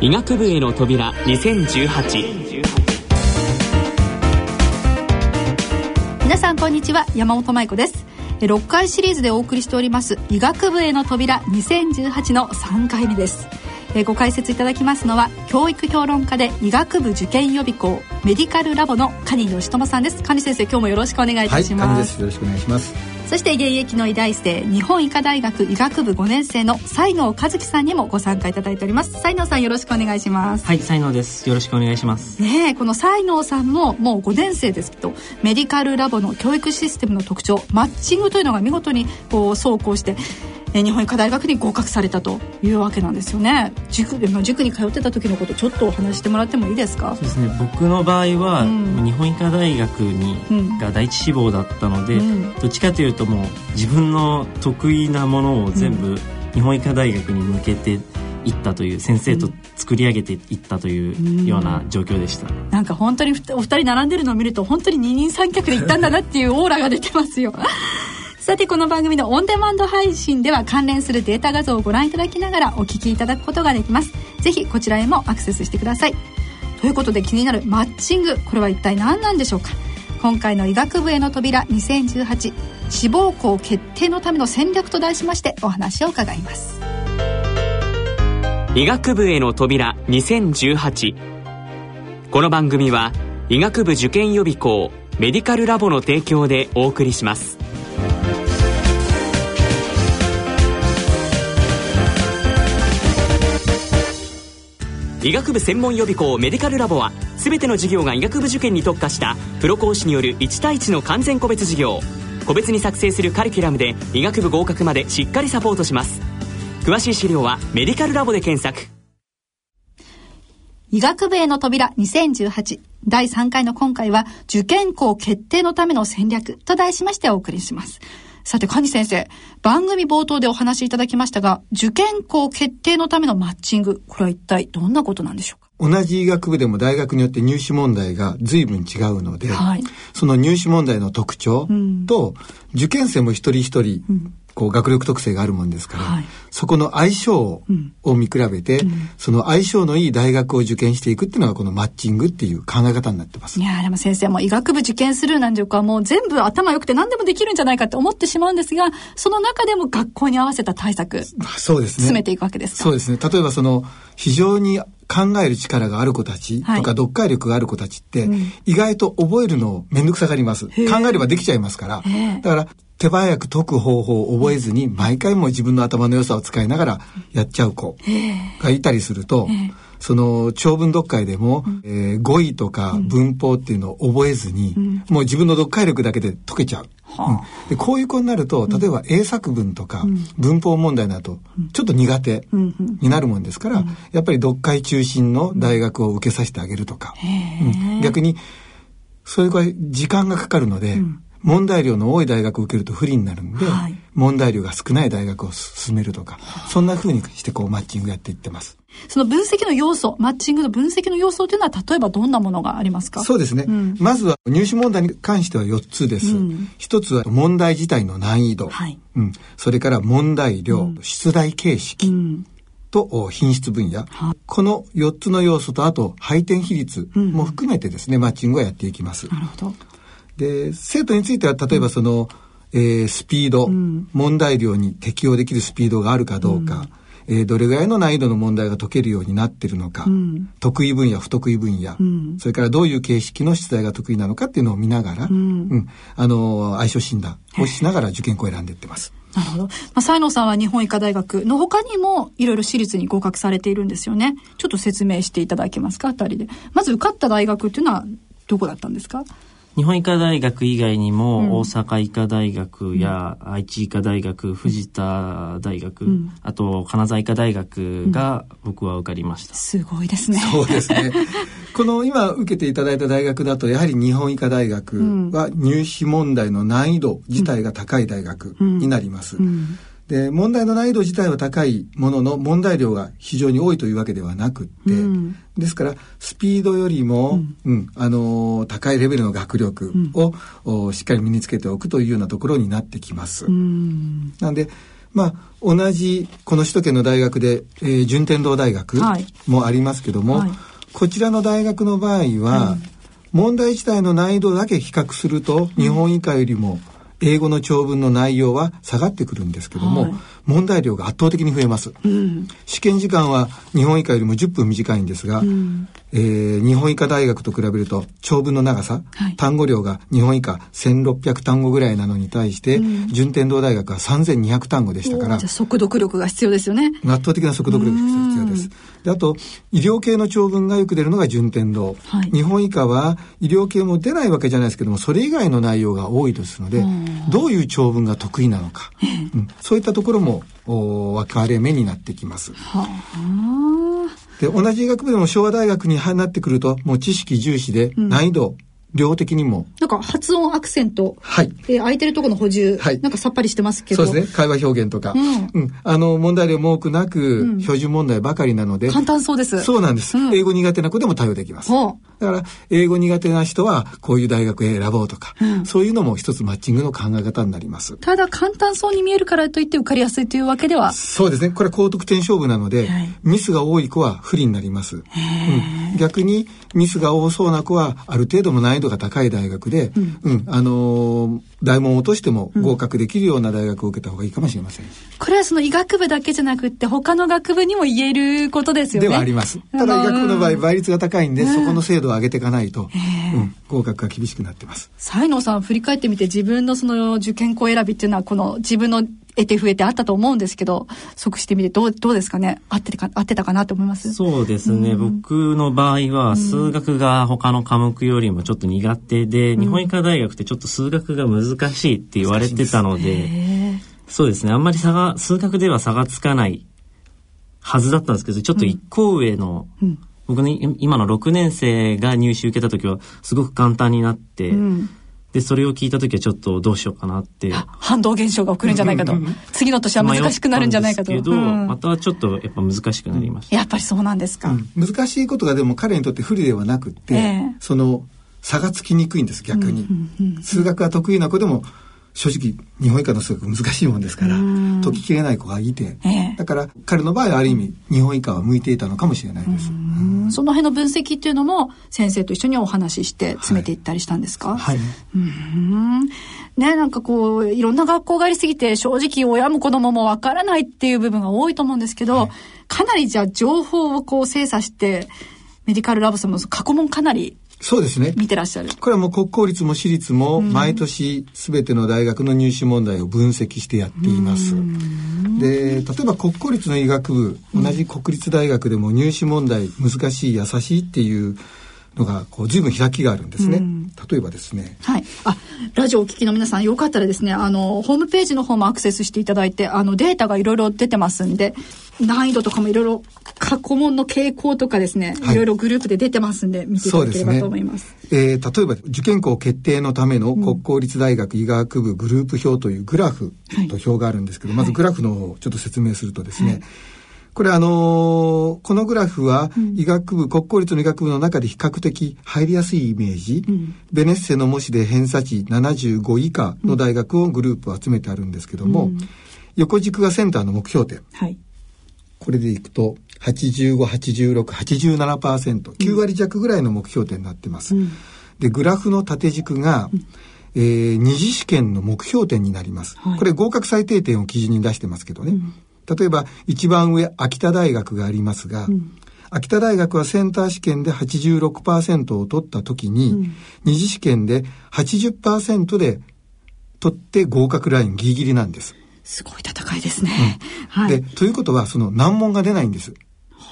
医学部への扉2018皆さんこんにちは。山本舞子です。6回シリーズでお送りしております医学部への扉2018の3回目です。ご解説いただきますのは教育評論家で医学部受験予備校メディカルラボの蟹義友さんです。蟹先生今日もよろしくお願いいたします、はい、よろしくお願いしますそして現役の医大生日本医科大学医学部5年生の西能和樹さんにもご参加いただいております。西能さんよろしくお願いします。はい西能です。よろしくお願いします。ねこの西能さんももう5年生ですけどメディカルラボの教育システムの特徴マッチングというのが見事にこう走行してえ日本医科大学に合格されたというわけなんですよね。塾で塾に通ってた時のことちょっとお話してもらってもいいですか？そうですね。僕の場合は、うん、日本医科大学に、が第一志望だったので、うん、どっちかというともう自分の得意なものを全部日本医科大学に向けていったという先生と作り上げていったというような状況でした、うん、なんか本当にお二人並んでるのを見ると本当に二人三脚で行ったんだなっていうオーラが出てますよさてこの番組のオンデマンド配信では関連するデータ画像をご覧いただきながらお聞きいただくことができます。ぜひこちらへもアクセスしてください。ということで気になるマッチングこれは一体何なんでしょうか？今回の医学部への扉2018志望校決定のための戦略と題しましてお話を伺います。医学部への扉2018この番組は医学部受験予備校メディカルラボの提供でお送りします。医学部専門予備校メディカルラボは全ての授業が医学部受験に特化したプロ講師による1対1の完全個別授業。個別に作成するカリキュラムで医学部合格までしっかりサポートします。詳しい資料はメディカルラボで検索。医学部への扉2018第3回の今回は受験校決定のための戦略と題しましてお送りします。さて、蟹先生、番組冒頭でお話しいただきましたが、受験校決定のためのマッチング、これは一体どんなことなんでしょうか？同じ医学部でも大学によって入試問題が随分違うので、はい、その入試問題の特徴と、受験生も一人一人、こう学力特性があるもんですから、はい、そこの相性を見比べて、うん、その相性のいい大学を受験していくっていうのがこのマッチングっていう考え方になってます。いやでも先生も医学部受験するなんていうかもう全部頭良くて何でもできるんじゃないかって思ってしまうんですが、その中でも学校に合わせた対策、そうですね。進めていくわけですそうですね。例えばその非常に考える力がある子たちとか、読解力がある子たちって、意外と覚えるのめんどくさがります。考えればできちゃいますから。だから、手早く解く方法を覚えずに、毎回も自分の頭の良さを使いながらやっちゃう子がいたりすると、その長文読解でも、うん、えー、語彙とか文法っていうのを覚えずに、うん、もう自分の読解力だけで解けちゃう。うん、でこういう子になると例えば英作文とか文法問題などちょっと苦手になるもんですから、やっぱり読解中心の大学を受けさせてあげるとか、逆にそういう子は時間がかかるので、問題量の多い大学を受けると不利になるんで、はい、問題量が少ない大学を進めるとか、そんな風にしてこうマッチングやっていってます。その分析の要素、マッチングの分析の要素というのは例えばどんなものがありますか？そうですね。うん、まずは入試問題に関しては4つです。一、うん、つは問題自体の難易度。はい、うん、それから問題量、うん、出題形式。と品質分野、この4つの要素とあと配点比率も含めてですね、マッチングをやっていきます。なるほど。で、生徒については、例えばその、えー、スピード、うん、問題量に適用できるスピードがあるかどうか、うん、えー、どれぐらいの難易度の問題が解けるようになってるのか、うん、得意分野、不得意分野、うん、それからどういう形式の出題が得意なのかっていうのを見ながら、うんあの、相性診断をしながら受験校を選んでいってます。なるほど。まあ、西野さんは日本医科大学の他にもいろいろ私立に合格されているんですよね。ちょっと説明していただけますか、二人で。まず受かった大学っていうのはどこだったんですか？日本医科大学以外にも、大阪医科大学や愛知医科大学、藤田大学、うん、あと金沢医科大学が僕は受かりました。すごいですね。そうですね。この今受けていただいた大学だと、やはり日本医科大学は入試問題の難易度自体が高い大学になります。で、問題の難易度自体は高いものの、問題量が非常に多いというわけではなくって、うん、ですから、スピードよりも、うん、うん、あのー、高いレベルの学力を、うん、しっかり身につけておくというようなところになってきます。うん、なんで、まあ、同じこの首都圏の大学で、えー、順天堂大学もありますけども、はい、こちらの大学の場合は、うん、問題自体の難易度だけ比較すると、日本以下よりも英語の長文の内容は下がってくるんですけども、はい、問題量が圧倒的に増えます、うん、試験時間は日本以下よりも10分短いんですが、うん、えー、日本医科大学と比べると長文の長さ、はい、単語量が日本以下1600単語ぐらいなのに対して、うん、順天堂大学は3200単語でしたから速読力が必要ですよね。圧倒的な速読力が必要ですであと医療系の長文がよく出るのが順天堂、はい、日本医科は医療系も出ないわけじゃないですけどもそれ以外の内容が多いですのでどういう長文が得意なのか、うん、そういったところも分かれ目になってきます。はあ、で同じ医学部でも昭和大学になってくるともう知識重視で難易度、うん量的にも。なんか発音アクセント。はい。えー、空いてるところの補充。はい。なんかさっぱりしてますけど。そうですね。会話表現とか。うん。うん、あの、問題量も多くなく、うん、標準問題ばかりなので。簡単そうです。そうなんです。うん、英語苦手な子でも対応できます。だから、英語苦手な人は、こういう大学へ選ぼうとか、うん、そういうのも一つマッチングの考え方になります。ただ、簡単そうに見えるからといって受かりやすいというわけでは。そうですね。これ高得点勝負なので、はい、ミスが多い子は不利になります。うん、逆に、ミスが多そうな子は、ある程度の難易度が高い大学学で、うん、うん、あのー、大門を落としても合格できるような大学を受けた方がいいかもしれません。これはその医学部だけじゃなくて、他の学部にも言えることですよね。ではあります。ただ医学部の場合、倍率が高いんで、そこの精度を上げていかないと、うん、合格が厳しくなってます。才能さん、振り返ってみて、自分のその受験校選びっていうのは、この自分の得て増えてあったと思うんですけど、即してみてどう、どうですかね？合ってか、合ってたかなと思います？そうですね。うん、僕の場合は、数学が他の科目よりもちょっと苦手で、うん、日本医科大学ってちょっと数学が難しいって言われてたので、そうですね。あんまり差が、数学では差がつかないはずだったんですけど、ちょっと一個上の、うん、僕の今の6年生が入試受けた時はすごく簡単になって、で、それを聞いた時はちょっとどうしようかなって。反動現象が起きるんじゃないかと。次の年は難しくなるんじゃないかと。けど、うん、またちょっとやっぱ難しくなりました。やっぱりそうなんですか。うん、難しいことがでも彼にとって不利ではなくて、えー、その差がつきにくいんです、逆に。数学が得意な子でも、正直日本以下の数学難しいもんですから解ききれない子がいて、ええ、だから彼の場合はある意味日本以下は向いていたのかもしれないです。その辺の分析っていうのも先生と一緒にお話しして詰めていったりしたんですか、はい、うん。ねなんかこういろんな学校がありすぎて正直親も子供もわからないっていう部分が多いと思うんですけど、はい、かなりじゃあ情報をこう精査してメディカルラボさんも過去問かなりそうですね。見てらっしゃる。これはもう国公立も私立も毎年すべての大学の入試問題を分析してやっています。で、例えば国公立の医学部、同じ国立大学でも入試問題難しい優しいっていうのがこう随分開きがあるんですね。例えばですね。はい。あ、ラジオお聞きの皆さんよかったらですね、あのホームページの方もアクセスしていただいて、あのデータがいろいろ出てますんで、難易度とかもいろいろ過去問の傾向とかですね、はい、いろいろグループで出てますんで見ていただければと思います。すね、えー、例えば受験校決定のための国公立大学医学部グループ表というグラフと表があるんですけど、はい、まずグラフの方をちょっと説明するとですね、はいこれあのー、このグラフは医学部、うん、国公立の医学部の中で比較的入りやすいイメージ、うん、ベネッセの模試で偏差値75以下の大学をグループを集めてあるんですけども、うん、横軸がセンターの目標点。はい、これでいくと、85、86、87%、9割弱ぐらいの目標点になってます。で、グラフの縦軸が、えー、二次試験の目標点になります。はい、これ合格最低点を基準に出してますけどね。例えば一番上秋田大学がありますが、うん、秋田大学はセンター試験で86%を取った時に、うん、二次試験で80%で取って合格ラインギリギリなんです。すごい戦いですね。うん、はい、でということはその難問が出ないんです。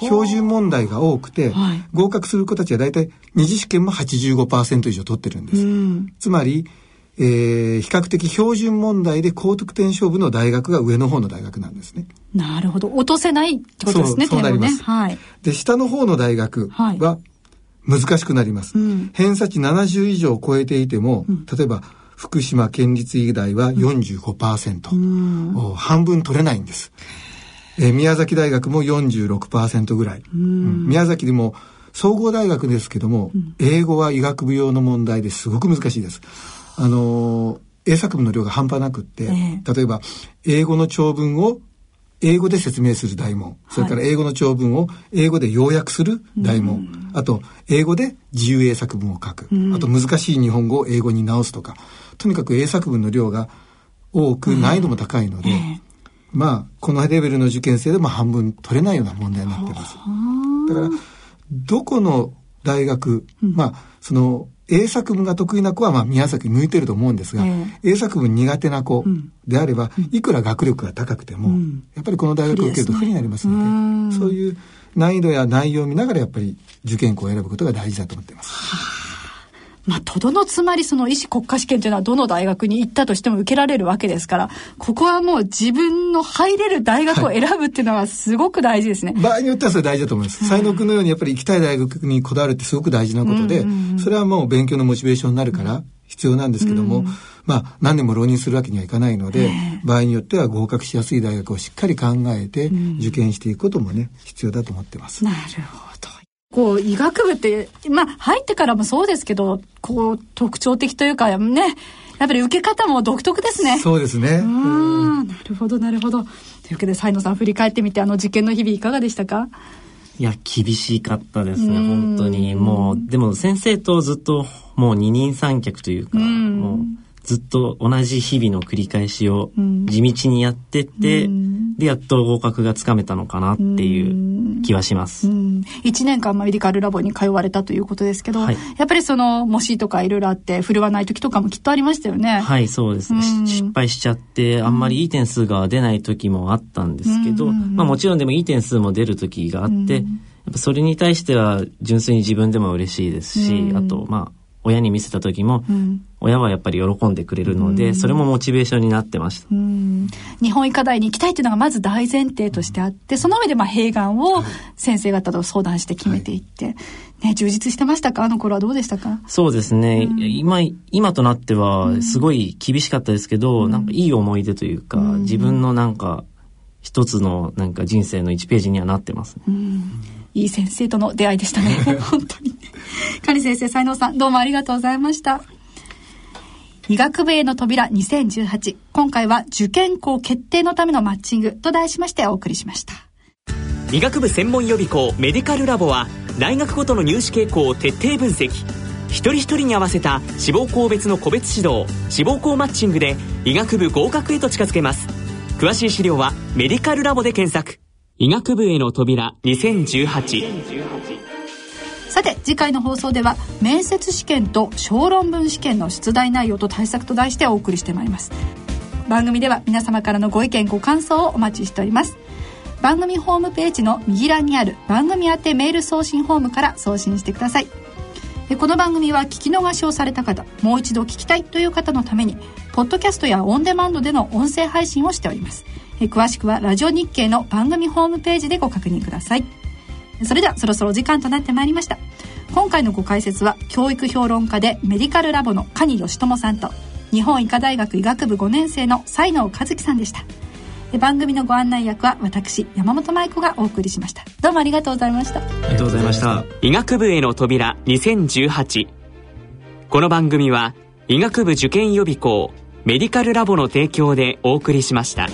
標準問題が多くて、はい、合格する子たちは大体二次試験も85%以上取ってるんです。うん、つまりえー、比較的標準問題で高得点勝負の大学が上の方の大学なんですね。なるほど。落とせないってことですね、そうなります。ね、はい。で、下の方の大学は難しくなります。はいうん、偏差値70以上超えていても、うん、例えば、福島県立医大は45%、うん、半分取れないんです。えー、宮崎大学も46%ぐらい。うん、宮崎でも総合大学ですけども、英語は医学部用の問題ですごく難しいです。あの英作文の量が半端なくって、えー、例えば英語の長文を英語で説明する大問、それから英語の長文を英語で要約する大問、あと英語で自由英作文を書く、あと難しい日本語を英語に直すとか、とにかく英作文の量が多く難易度も高いので、まあこのレベルの受験生でも半分取れないような問題になってます。だからどこの大学、まあその英作文が得意な子はまあ宮崎向いてると思うんですが、えー、英作文苦手な子であれば、うん、いくら学力が高くても、うん、やっぱりこの大学を受けると不利になりますので、ね、そういう難易度や内容を見ながらやっぱり受験校を選ぶことが大事だと思っています。まあ、とどのつまりその医師国家試験というのはどの大学に行ったとしても受けられるわけですから、ここはもう自分の入れる大学を選ぶっていうのはすごく大事ですね。はい、場合によってはそれ大事だと思います。才能君のようにやっぱり行きたい大学にこだわるってすごく大事なことで、それはもう勉強のモチベーションになるから必要なんですけども、まあ何年も浪人するわけにはいかないので、場合によっては合格しやすい大学をしっかり考えて受験していくこともね、必要だと思ってます。なるほど。こう、医学部って、まあ、入ってからもそうですけど、こう、特徴的というか、ね、やっぱり受け方も独特ですね。そうですね。うん、なるほど、なるほど。というわけで、才野さん振り返ってみて、あの受験の日々いかがでしたか？いや、厳しかったですね、本当に。もう、でも先生とずっと、もう二人三脚というか、うもう、ずっと同じ日々の繰り返しを地道にやってって、で、やっと合格がつかめたのかなっていう気はします。1年間メディカルラボに通われたということですけど、はい、やっぱりその模試とかいろいろあって振るわない時とかもきっとありましたよね。はい、そうですね。失敗しちゃってあんまりいい点数が出ない時もあったんですけど、まあもちろんでもいい点数も出る時があって、やっぱそれに対しては純粋に自分でも嬉しいですし、あとまあ親に見せた時も、うん、親はやっぱり喜んでくれるので、うん、それもモチベーションになってました、うん、日本医科大に行きたいというのがまず大前提としてあってその上でまあ併願を先生方と相談して決めていって、はい、ね、充実してましたか？あの頃はどうでしたか？そうですね、今今となってはすごい厳しかったですけど、なんかいい思い出というか、自分のなんか一つのなんか人生の1ページにはなってますね、いい先生との出会いでしたね。本当に。カニ先生、才能さん、どうもありがとうございました。医学部への扉2018。今回は受験校決定のためのマッチングと題しましてお送りしました。医学部専門予備校メディカルラボは大学ごとの入試傾向を徹底分析。一人一人に合わせた志望校別の個別指導、志望校マッチングで医学部合格へと近づけます。詳しい資料はメディカルラボで検索。医学部への扉2018。さて次回の放送では面接試験と小論文試験の出題内容と対策と題してお送りしてまいります。番組では皆様からのご意見ご感想をお待ちしております。番組ホームページの右欄にある番組宛てメール送信フォームから送信してください。この番組は聞き逃しをされた方もう一度聞きたいという方のためにポッドキャストやオンデマンドでの音声配信をしております。詳しくはラジオ日経の番組ホームページでご確認ください。それではそろそろお時間となってまいりました。今回のご解説は教育評論家でメディカルラボの蟹義友さんと日本医科大学医学部5年生の才能和樹さんでした。番組のご案内役は私山本舞子がお送りしました。どうもありがとうございました。ありがとうございました。医学部への扉2018この番組は医学部受験予備校メディカルラボの提供でお送りしました。